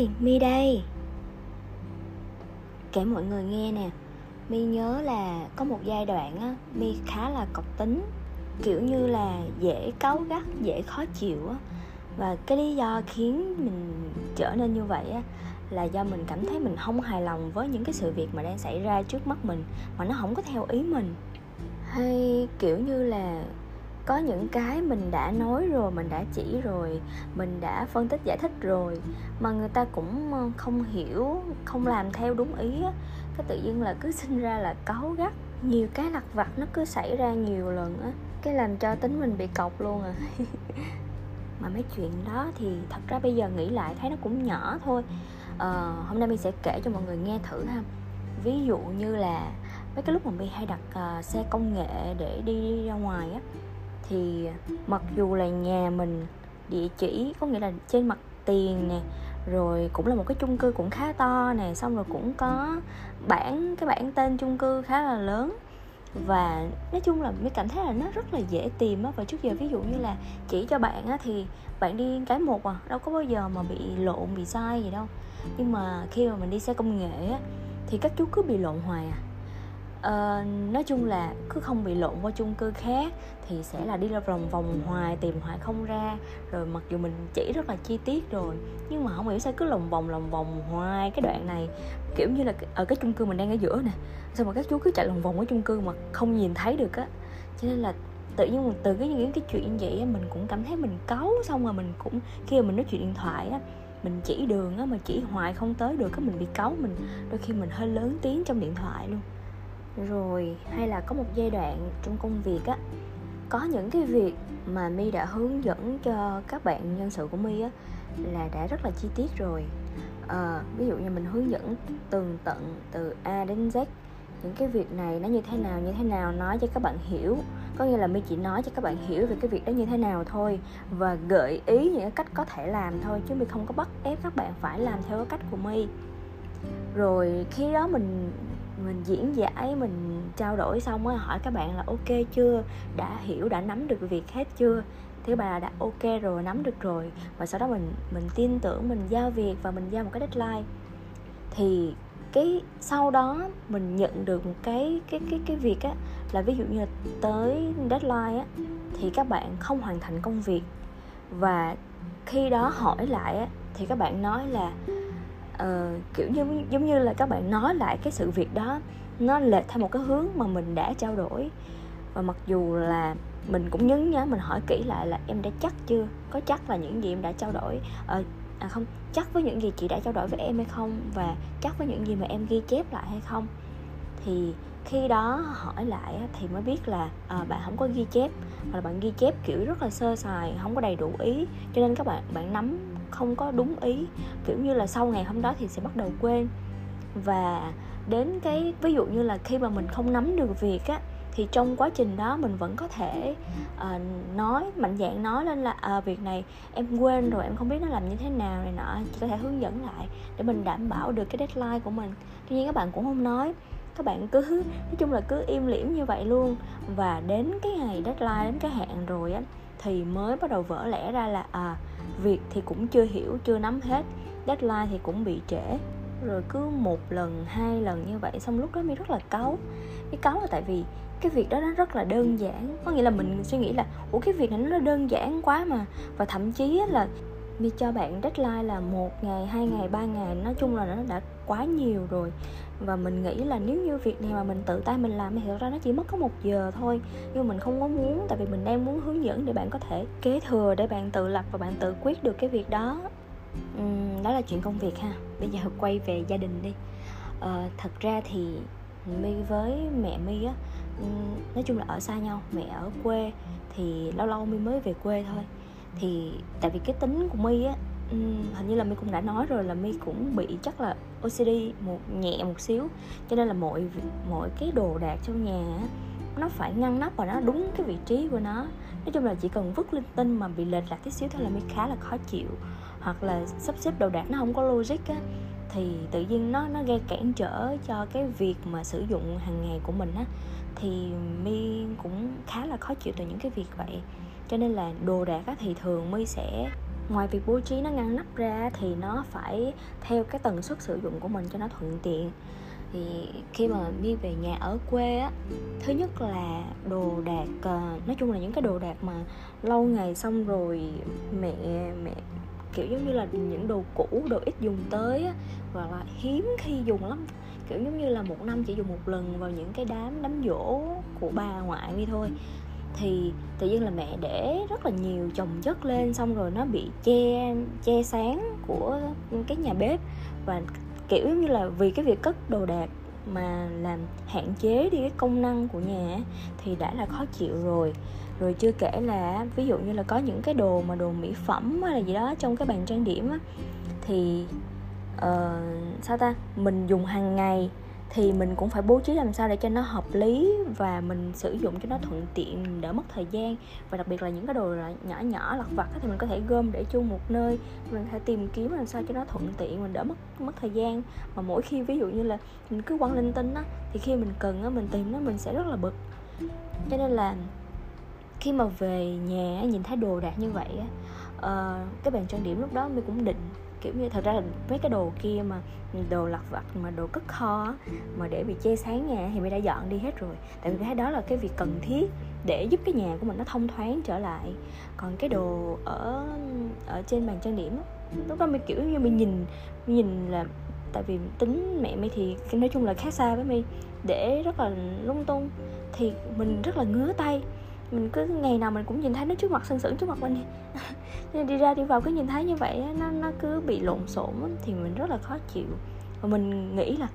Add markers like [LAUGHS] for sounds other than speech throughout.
ơi mi đây. Kể mọi người nghe nè, mi nhớ là có một giai đoạn á, mi khá là cọc tính, kiểu như là dễ cáu gắt, dễ khó chịu á. Và cái lý do khiến mình trở nên như vậy á, là do mình cảm thấy mình không hài lòng với những cái sự việc mà đang xảy ra trước mắt mình, mà nó không có theo ý mình. Hay kiểu như là có những cái mình đã nói rồi mình đã chỉ rồi mình đã phân tích giải thích rồi mà người ta cũng ờ, không hiểu không làm theo đúng ý á. Cái tự nhiên là cứ sinh ra là cáu gắt nhiều cái lặt vặt nó cứ xảy ra nhiều lần á cái làm cho tính mình bị cọc luôn à. [LAUGHS] Mà mấy chuyện đó thì thật ra bây giờ nghĩ lại thấy nó cũng nhỏ thôi. Ờ, hôm nay mình sẽ kể cho mọi người nghe thử ha. Ví dụ như là mấy cái lúc mà mi hay đặt uh, xe công nghệ để đi ra ngoài á thì mặc dù là nhà mình địa chỉ có nghĩa là trên mặt tiền nè, rồi cũng là một cái chung cư cũng khá to nè, xong rồi cũng có bản cái bản tên chung cư khá là lớn. Và nói chung là mới cảm thấy là nó rất là dễ tìm á. Và trước giờ ví dụ như là chỉ cho bạn á thì bạn đi cái một à đâu có bao giờ mà bị lộn, bị sai gì đâu. Nhưng mà khi mà mình đi xe công nghệ á thì các chú cứ bị lộn hoài à uh, nói chung là cứ không bị lộn qua chung cư khác thì sẽ là đi ra vòng vòng hoài tìm hoài không ra. Rồi mặc dù mình chỉ rất là chi tiết rồi nhưng mà không hiểu sao cứ lòng vòng lòng vòng hoài cái đoạn này. Kiểu như là ở cái chung cư mình đang ở giữa nè sao mà các chú cứ chạy lòng vòng ở chung cư mà không nhìn thấy được á. Cho nên là tự nhiên từ cái những cái chuyện như vậy mình cũng cảm thấy mình cáu xong rồi mình cũng khi mà mình nói chuyện điện thoại á mình chỉ đường á mà chỉ hoài không tới được cái mình bị cáu mình đôi khi mình hơi lớn tiếng trong điện thoại luôn rồi hay là có một giai đoạn trong công việc á có những cái việc mà mi đã hướng dẫn cho các bạn nhân sự của mi á là đã rất là chi tiết rồi. À, ví dụ như mình hướng dẫn tường tận từ a đến z những cái việc này nó như thế nào như thế nào nói cho các bạn hiểu. Có nghĩa là mi chỉ nói cho các bạn hiểu về cái việc đó như thế nào thôi và gợi ý những cái cách có thể làm thôi chứ mi không có bắt ép các bạn phải làm theo cái cách của mi rồi khi đó mình mình diễn giải, mình trao đổi xong á, hỏi các bạn là ok chưa? Đã hiểu, đã nắm được việc hết chưa? Thì bà đã ok rồi, nắm được rồi. Và sau đó mình mình tin tưởng, mình giao việc và mình giao một cái deadline. Thì cái, sau đó mình nhận được một cái cái cái cái việc á, là ví dụ như là tới deadline á, thì các bạn không hoàn thành công việc. Và khi đó hỏi lại á, thì các bạn nói là uh, kiểu như giống như là các bạn nói lại cái sự việc đó nó lệch theo một cái hướng mà mình đã trao đổi. Và mặc dù là mình cũng nhấn nhớ mình hỏi kỹ lại là em đã chắc chưa? Có chắc là những gì em đã trao đổi? Uh, à không chắc với những gì chị đã trao đổi với em hay không? Và chắc với những gì mà em ghi chép lại hay không? Thì khi đó hỏi lại thì mới biết là à, bạn không có ghi chép. Hoặc là bạn ghi chép kiểu rất là sơ sài không có đầy đủ ý. Cho nên các bạn bạn nắm không có đúng ý. Kiểu như là sau ngày hôm đó thì sẽ bắt đầu quên. Và đến cái ví dụ như là khi mà mình không nắm được việc á thì trong quá trình đó mình vẫn có thể uh, nói mạnh dạng nói lên là à, việc này em quên rồi em không biết nó làm như thế nào này nọ. Chỉ có thể hướng dẫn lại để mình đảm bảo được cái deadline của mình. Tuy nhiên các bạn cũng không nói. Các bạn cứ nói chung là cứ im lìm như vậy luôn. Và đến cái ngày deadline đến cái hạn rồi á thì mới bắt đầu vỡ lẽ ra là à việc thì cũng chưa hiểu, chưa nắm hết, deadline thì cũng bị trễ. Rồi cứ một lần, hai lần như vậy, xong lúc đó mi rất là cáu. Cái cáu là tại vì cái việc đó nó rất là đơn giản. Có nghĩa là mình suy nghĩ là, ủa, cái việc này nó đơn giản quá mà. Và thậm chí là mi cho bạn deadline là một ngày, hai ngày, ba ngày, nói chung là nó đã quá nhiều rồi và mình nghĩ là nếu như việc này mà mình tự tay mình làm thì thật ra nó chỉ mất có một giờ thôi. Nhưng mình không có muốn tại vì mình đang muốn hướng dẫn để bạn có thể kế thừa để bạn tự lập và bạn tự quyết được cái việc đó. Uhm, đó là chuyện công việc ha. Bây giờ quay về gia đình đi. Uh, thật ra thì mi với mẹ mi á nói chung là ở xa nhau mẹ ở quê thì lâu lâu mi mới về quê thôi. Thì tại vì cái tính của mi á hình như là mi cũng đã nói rồi là mi cũng bị chắc là OCD một, nhẹ một xíu. Cho nên là mọi mọi cái đồ đạc trong nhà nó phải ngăn nắp và nó đúng cái vị trí của nó. Nói chung là chỉ cần vứt linh tinh mà bị lệch lạc tí xíu thôi là mi khá là khó chịu. Hoặc là sắp xếp đồ đạc nó không có logic á, thì tự nhiên nó nó gây cản trở cho cái việc mà sử dụng hàng ngày của mình á. Thì mi cũng khá là khó chịu từ những cái việc vậy. Cho nên là đồ đạc á thì thường mi sẽ ngoài việc bố trí nó ngăn nắp ra thì nó phải theo cái tần suất sử dụng của mình cho nó thuận tiện. Thì khi mà đi về nhà ở quê á, thứ nhất là đồ đạc ờ, nói chung là những cái đồ đạc mà lâu ngày xong rồi mẹ mẹ, kiểu giống như là những đồ cũ, đồ ít dùng tới á và là hiếm khi dùng lắm. Kiểu giống như là một năm chỉ dùng một lần vào những cái đám đám dỗ của bà ngoại đi thôi thì tự nhiên là mẹ để rất là nhiều chồng chất lên xong rồi nó bị che che sáng của cái nhà bếp. Và kiểu như là vì cái việc cất đồ đạc mà làm hạn chế đi cái công năng của nhà thì đã là khó chịu rồi. Rồi chưa kể là ví dụ như là có những cái đồ mà đồ mỹ phẩm hay là gì đó trong cái bàn trang điểm á thì uh, sao ta? Mình dùng hàng ngày thì mình cũng phải bố trí làm sao để cho nó hợp lý và mình sử dụng cho nó thuận tiện đỡ mất thời gian. Và đặc biệt là những cái đồ nhỏ nhỏ lặt vặt thì mình có thể gom để chung một nơi. Mình phải tìm kiếm làm sao cho nó thuận tiện mình đỡ mất mất thời gian. Mà mỗi khi ví dụ như là mình cứ quăng linh tinh á thì khi mình cần á mình tìm nó mình sẽ rất là bực. Cho nên là khi mà về nhà nhìn thấy đồ đạc như vậy á uh, cái bàn trang điểm lúc đó mình cũng định kiểu như thật ra là mấy cái đồ kia mà đồ lặt vặt, mà đồ cất kho mà để bị che sáng nhà thì mình đã dọn đi hết rồi. Tại vì cái đó là cái việc cần thiết để giúp cái nhà của mình nó thông thoáng trở lại. Còn cái đồ ở ở trên bàn trang điểm lúc đó mình kiểu như mình nhìn mình nhìn là, tại vì tính mẹ mi thì nói chung là khác xa với mi để rất là lung tung. Thì mình rất là ngứa tay mình cứ ngày nào mình cũng nhìn thấy nó trước mặt sân sững trước mặt mình [LAUGHS] nên đi ra đi vào cứ nhìn thấy như vậy nó nó cứ bị lộn xộn thì mình rất là khó chịu. Và mình nghĩ là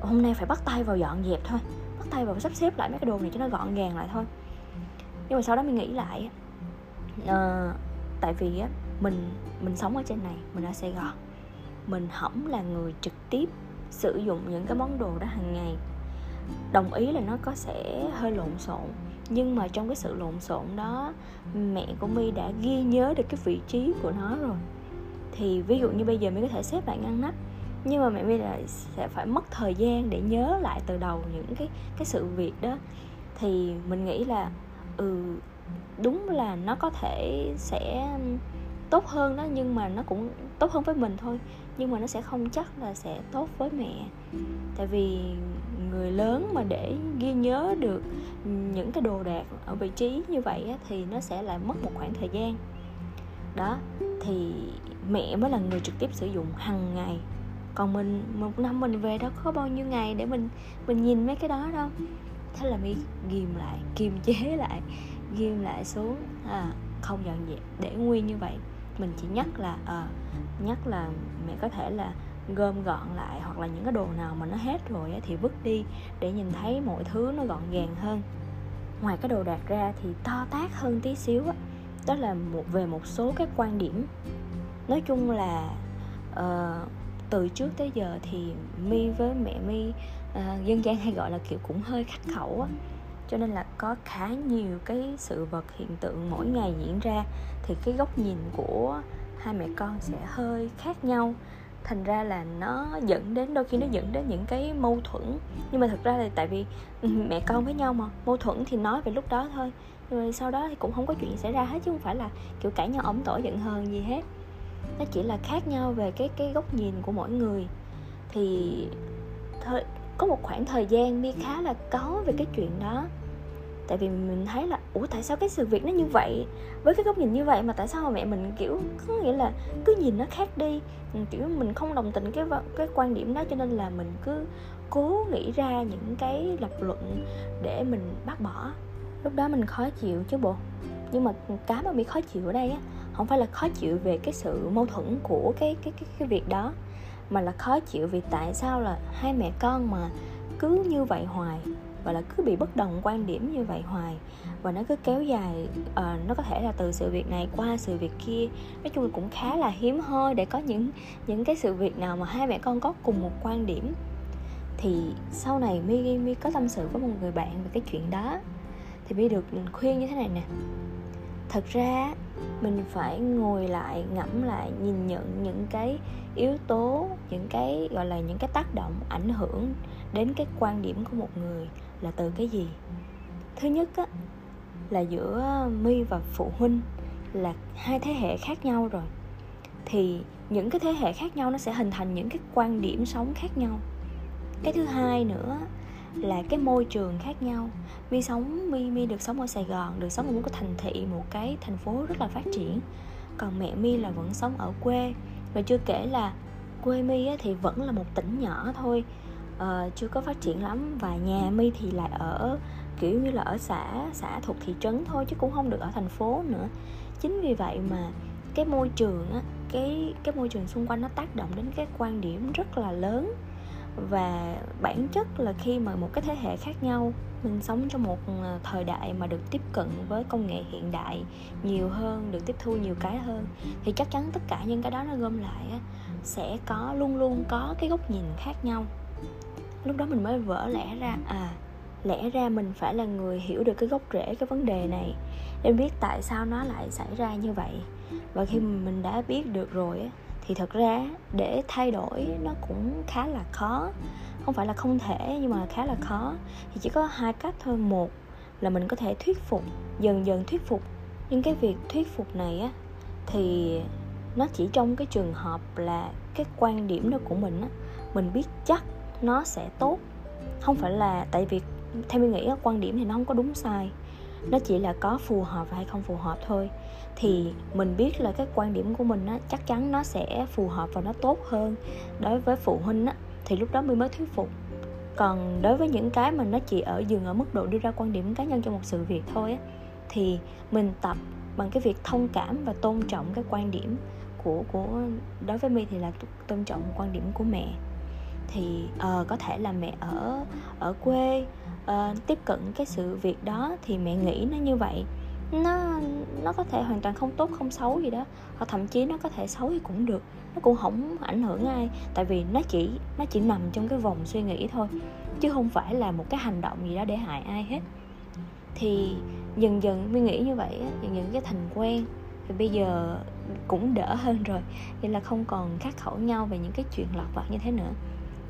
hôm nay phải bắt tay vào dọn dẹp thôi bắt tay vào sắp xếp lại mấy cái đồ này cho nó gọn gàng lại thôi. Nhưng mà sau đó mình nghĩ lại uh, tại vì á mình mình sống ở trên này mình ở sài gòn. Mình hỏng là người trực tiếp sử dụng những cái món đồ đó hàng ngày đồng ý là nó có sẽ hơi lộn xộn. Nhưng mà trong cái sự lộn xộn đó, mẹ của my đã ghi nhớ được cái vị trí của nó rồi. Thì ví dụ như bây giờ my có thể xếp lại ngăn nắp, nhưng mà mẹ my là sẽ phải mất thời gian để nhớ lại từ đầu những cái cái sự việc đó. Thì mình nghĩ là ừ đúng là nó có thể sẽ tốt hơn đó, nhưng mà nó cũng tốt hơn với mình thôi nhưng mà nó sẽ không chắc là sẽ tốt với mẹ. Tại vì người lớn mà để ghi nhớ được những cái đồ đạc ở vị trí như vậy á, thì nó sẽ lại mất một khoảng thời gian. Đó thì mẹ mới là người trực tiếp sử dụng hàng ngày. Còn mình một năm mình về đó có bao nhiêu ngày để mình mình nhìn mấy cái đó đâu. Thế là mi ghim lại kiềm chế [LAUGHS] lại ghim lại xuống. À, không dọn dẹp để nguyên như vậy mình chỉ nhắc là à, nhắc là mẹ có thể là gom gọn lại hoặc là những cái đồ nào mà nó hết rồi thì vứt đi để nhìn thấy mọi thứ nó gọn gàng hơn. Ngoài cái đồ đạc ra thì to tác hơn tí xíu á đó là một về một số cái quan điểm. Nói chung là uh, từ trước tới giờ thì mi với mẹ mi uh, ờ, dân gian hay gọi là kiểu cũng hơi khắc khẩu á cho nên là có khá nhiều cái sự vật hiện tượng mỗi ngày diễn ra, thì cái góc nhìn của hai mẹ con sẽ hơi khác nhau. Thành ra là nó dẫn đến, đôi khi nó dẫn đến những cái mâu thuẫn. Nhưng mà thực ra là tại vì ừ, mẹ con với nhau mà, mâu thuẫn thì nói về lúc đó thôi. Rồi sau đó thì cũng không có chuyện xảy ra hết, chứ không phải là kiểu cãi nhau ổng tỏi giận hờn gì hết. Nó chỉ là khác nhau về cái cái góc nhìn của mỗi người. Thì thôi, có một khoảng thời gian mi khá là có về cái chuyện đó tại vì mình thấy là, ủa, tại sao cái sự việc nó như vậy? Với cái góc nhìn như vậy mà tại sao mà mẹ mình, kiểu, có nghĩa là cứ nhìn nó khác đi? Ừ, kiểu, mình không đồng tình cái cái quan điểm đó cho nên là mình cứ cố nghĩ ra những cái lập luận để mình bác bỏ. Lúc đó mình khó chịu chứ bộ. Nhưng mà cái mà bị khó chịu ở đây á, không phải là khó chịu về cái sự mâu thuẫn của cái cái cái cái việc đó, mà là khó chịu vì tại sao là hai mẹ con mà cứ như vậy hoài và là cứ bị bất đồng quan điểm như vậy hoài. Và nó cứ kéo dài uh, nó có thể là từ sự việc này qua sự việc kia. Nói chung là cũng khá là hiếm hoi để có những những cái sự việc nào mà hai mẹ con có cùng một quan điểm. Thì sau này mi mi có tâm sự với một người bạn về cái chuyện đó. Thì mi được khuyên như thế này nè. Thật ra mình phải ngồi lại ngẫm lại nhìn nhận những cái yếu tố những cái gọi là những cái tác động ảnh hưởng đến cái quan điểm của một người là từ cái gì? Thứ nhất á, là giữa mi và phụ huynh là hai thế hệ khác nhau rồi. Thì những cái thế hệ khác nhau nó sẽ hình thành những cái quan điểm sống khác nhau. Cái thứ hai nữa là cái môi trường khác nhau. Mi sống mi mi được sống ở sài gòn được sống ở một cái thành thị một cái thành phố rất là phát triển. Còn mẹ mi là vẫn sống ở quê. Và chưa kể là quê mi thì vẫn là một tỉnh nhỏ thôi uh, chưa có phát triển lắm. Và nhà mi thì lại ở kiểu như là ở xã xã thuộc thị trấn thôi chứ cũng không được ở thành phố nữa. Chính vì vậy mà cái môi trường á cái cái môi trường xung quanh nó tác động đến cái quan điểm rất là lớn. Và bản chất là khi mà một cái thế hệ khác nhau mình sống trong một ờ, thời đại mà được tiếp cận với công nghệ hiện đại nhiều hơn được tiếp thu nhiều cái hơn thì chắc chắn tất cả những cái đó nó gom lại á, sẽ có luôn luôn có cái góc nhìn khác nhau lúc đó mình mới vỡ lẽ ra à lẽ ra mình phải là người hiểu được cái gốc rễ cái vấn đề này để biết tại sao nó lại xảy ra như vậy. Và khi mình đã biết được rồi thì thật ra để thay đổi nó cũng khá là khó. Không phải là không thể, nhưng mà khá là khó. Thì chỉ có hai cách thôi. Một là mình có thể thuyết phục, dần dần thuyết phục nhưng cái việc thuyết phục này á, thì nó chỉ trong cái trường hợp là cái quan điểm đó của mình á, mình biết chắc nó sẽ tốt. Không phải là, tại vì theo mình nghĩ quan điểm thì nó không có đúng sai. Nó chỉ là có phù hợp hay không phù hợp thôi. Thì mình biết là cái quan điểm của mình á, chắc chắn nó sẽ phù hợp và nó tốt hơn đối với phụ huynh á, thì lúc đó mình mới thuyết phục. Còn đối với những cái mà nó chỉ ở dừng ở mức độ đưa ra quan điểm cá nhân cho một sự việc thôi á, thì mình tập bằng cái việc thông cảm và tôn trọng cái quan điểm của của, đối với mi thì là tôn trọng quan điểm của mẹ thì uh, có thể là mẹ ở ở quê uh, tiếp cận cái sự việc đó thì mẹ nghĩ nó như vậy. Nó nó có thể hoàn toàn không tốt không xấu gì đó hoặc thậm chí nó có thể xấu thì cũng được nó cũng không ảnh hưởng ai tại vì nó chỉ nó chỉ nằm trong cái vòng suy nghĩ thôi chứ không phải là một cái hành động gì đó để hại ai hết. Thì dần dần mình nghĩ như vậy dần dần cái thành quen thì bây giờ cũng đỡ hơn rồi nên là không còn khắc khẩu nhau về những cái chuyện lặt vặt như thế nữa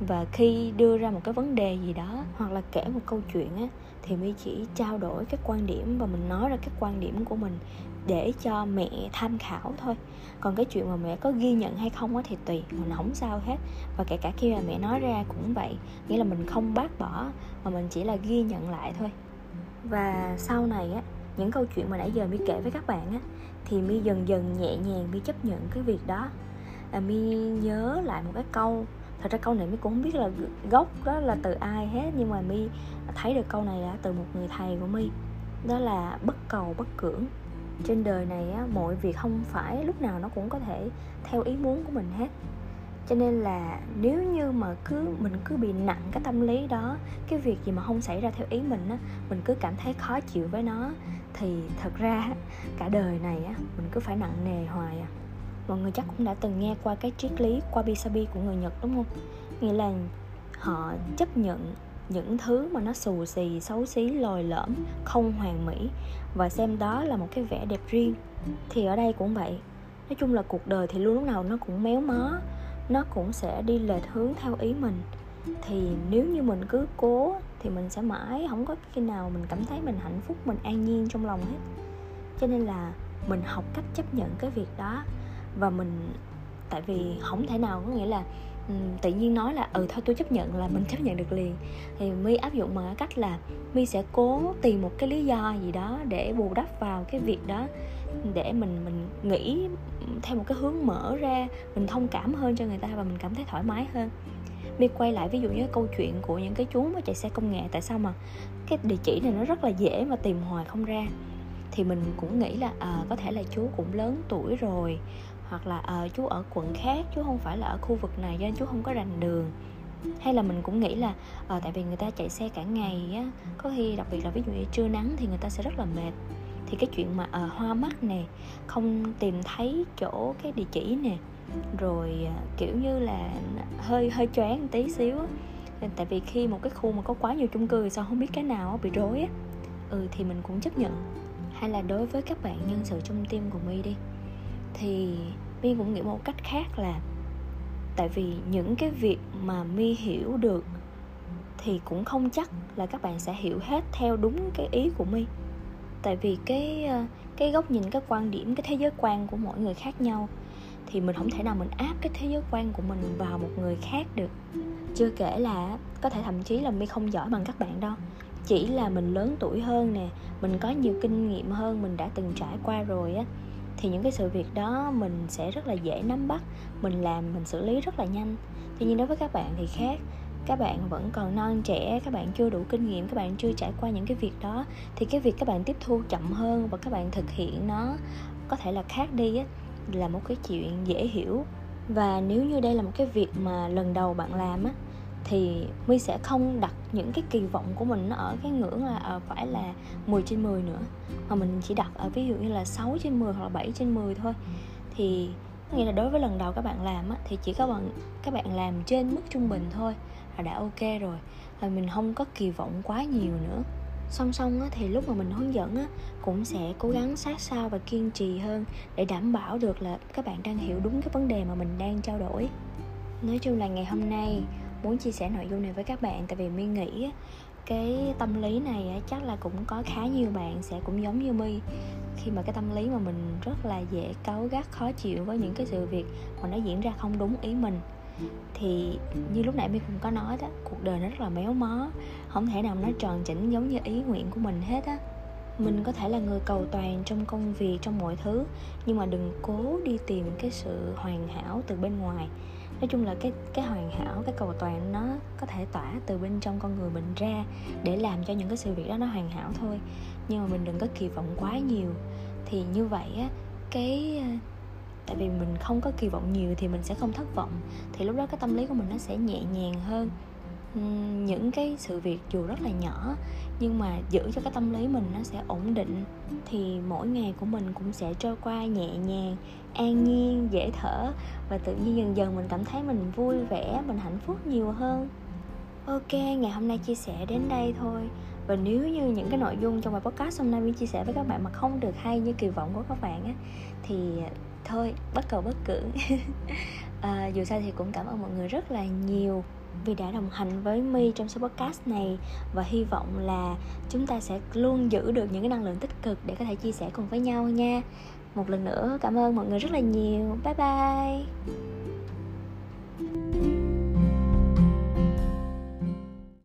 và khi đưa ra một cái vấn đề gì đó hoặc là kể một câu chuyện á thì mi chỉ trao đổi các quan điểm và mình nói ra các quan điểm của mình để cho mẹ tham khảo thôi. Còn cái chuyện mà mẹ có ghi nhận hay không á thì tùy mình không sao hết. Và kể cả khi mà mẹ nói ra cũng vậy nghĩa là mình không bác bỏ mà mình chỉ là ghi nhận lại thôi. Và sau này á những câu chuyện mà nãy giờ mi kể với các bạn á thì mi dần dần nhẹ nhàng mi chấp nhận cái việc đó. À, mi nhớ lại một cái câu thật ra câu này mi cũng không biết là gốc đó là từ ai hết nhưng mà mi thấy được câu này là từ một người thầy của mi đó là bất cầu bất cưỡng. Trên đời này á, mọi việc không phải lúc nào nó cũng có thể theo ý muốn của mình hết. Cho nên là nếu như mà cứ mình cứ bị nặng cái tâm lý đó cái việc gì mà không xảy ra theo ý mình á mình cứ cảm thấy khó chịu với nó thì thật ra cả đời này á mình cứ phải nặng nề hoài à mọi người chắc cũng đã từng nghe qua cái triết lý wabi sabi của người nhật, đúng không? Nghĩa là họ chấp nhận những thứ mà nó xù xì, xấu xí, lồi lõm, không hoàn mỹ và xem đó là một cái vẻ đẹp riêng. Thì ở đây cũng vậy. Nói chung là cuộc đời thì luôn lúc nào nó cũng méo mó, nó cũng sẽ đi lệch hướng theo ý mình. Thì nếu như mình cứ cố thì mình sẽ mãi không có khi nào mình cảm thấy mình hạnh phúc, mình an nhiên trong lòng hết. Cho nên là mình học cách chấp nhận cái việc đó và mình tại vì không thể nào có nghĩa là ừ, tự nhiên nói là ừ thôi tôi chấp nhận là mình chấp nhận được liền. Thì mi áp dụng bằng cách là mi sẽ cố tìm một cái lý do gì đó để bù đắp vào cái việc đó để mình mình nghĩ theo một cái hướng mở ra mình thông cảm hơn cho người ta và mình cảm thấy thoải mái hơn. Mi quay lại ví dụ như câu chuyện của những cái chú mà chạy xe công nghệ tại sao mà cái địa chỉ này nó rất là dễ mà tìm hoài không ra? Thì mình cũng nghĩ là à, có thể là chú cũng lớn tuổi rồi hoặc là à, chú ở quận khác chú không phải là ở khu vực này cho nên chú không có rành đường. Hay là mình cũng nghĩ là à, tại vì người ta chạy xe cả ngày á có khi đặc biệt là ví dụ như trưa nắng thì người ta sẽ rất là mệt. Thì cái chuyện mà à, hoa mắt nè không tìm thấy chỗ cái địa chỉ nè rồi à, kiểu như là hơi hơi choáng tí xíu á. Tại vì khi một cái khu mà có quá nhiều chung cư sao không biết cái nào bị rối á. Ừ thì mình cũng chấp nhận. Hay là đối với các bạn nhân sự trong team của mi đi thì mi cũng nghĩ một cách khác là tại vì những cái việc mà mi hiểu được thì cũng không chắc là các bạn sẽ hiểu hết theo đúng cái ý của mi. Tại vì cái ờ, cái góc nhìn, cái quan điểm, cái thế giới quan của mỗi người khác nhau thì mình không thể nào mình áp cái thế giới quan của mình vào một người khác được. Chưa kể là có thể thậm chí là mi không giỏi bằng các bạn đâu. Chỉ là mình lớn tuổi hơn nè, mình có nhiều kinh nghiệm hơn, mình đã từng trải qua rồi á thì những cái sự việc đó mình sẽ rất là dễ nắm bắt, mình làm, mình xử lý rất là nhanh. Tuy nhiên đối với các bạn thì khác, các bạn vẫn còn non trẻ, các bạn chưa đủ kinh nghiệm, các bạn chưa trải qua những cái việc đó, thì cái việc các bạn tiếp thu chậm hơn và các bạn thực hiện nó có thể là khác đi á, là một cái chuyện dễ hiểu. Và nếu như đây là một cái việc mà lần đầu bạn làm á thì My sẽ không đặt những cái kỳ vọng của mình ở cái ngưỡng là ờ, phải là 10 trên 10 nữa. Mà mình chỉ đặt ở ví dụ như là 6 trên 10 hoặc là 7 trên 10 thôi. Thì nghĩa là đối với lần đầu các bạn làm á, thì chỉ các bạn các bạn làm trên mức trung bình thôi là đã ok rồi. Và mình không có kỳ vọng quá nhiều nữa. Song song á, thì lúc mà mình hướng dẫn á, cũng sẽ cố gắng sát sao và kiên trì hơn để đảm bảo được là các bạn đang hiểu đúng cái vấn đề mà mình đang trao đổi. Nói chung là ngày hôm nay muốn chia sẻ nội dung này với các bạn. Tại vì mi nghĩ cái tâm lý này chắc là cũng có khá nhiều bạn sẽ cũng giống như mi khi mà cái tâm lý mà mình rất là dễ cáu gắt, khó chịu với những cái sự việc mà nó diễn ra không đúng ý mình. Thì như lúc nãy mi cũng có nói đó, cuộc đời nó rất là méo mó, không thể nào nó tròn chỉnh giống như ý nguyện của mình hết á. Mình có thể là người cầu toàn trong công việc, trong mọi thứ, nhưng mà đừng cố đi tìm cái sự hoàn hảo từ bên ngoài nói chung là cái cái hoàn hảo, cái cầu toàn nó có thể tỏa từ bên trong con người mình ra để làm cho những cái sự việc đó nó hoàn hảo thôi. Nhưng mà mình đừng có kỳ vọng quá nhiều. Thì như vậy á, cái ờ, tại vì mình không có kỳ vọng nhiều thì mình sẽ không thất vọng. Thì lúc đó cái tâm lý của mình nó sẽ nhẹ nhàng hơn những cái sự việc dù rất là nhỏ nhưng mà giữ cho cái tâm lý mình nó sẽ ổn định thì mỗi ngày của mình cũng sẽ trôi qua nhẹ nhàng an nhiên dễ thở và tự nhiên dần dần mình cảm thấy mình vui vẻ mình hạnh phúc nhiều hơn. Ok ngày hôm nay chia sẻ đến đây thôi. Và nếu như những cái nội dung trong bài podcast hôm nay mình chia sẻ với các bạn mà không được hay như kỳ vọng của các bạn á thì thôi bất cầu bất cử [LAUGHS] à, dù sao thì cũng cảm ơn mọi người rất là nhiều vì đã đồng hành với My trong số podcast này và hy vọng là chúng ta sẽ luôn giữ được những cái năng lượng tích cực để có thể chia sẻ cùng với nhau nha. Một lần nữa, cảm ơn mọi người rất là nhiều. Bye bye.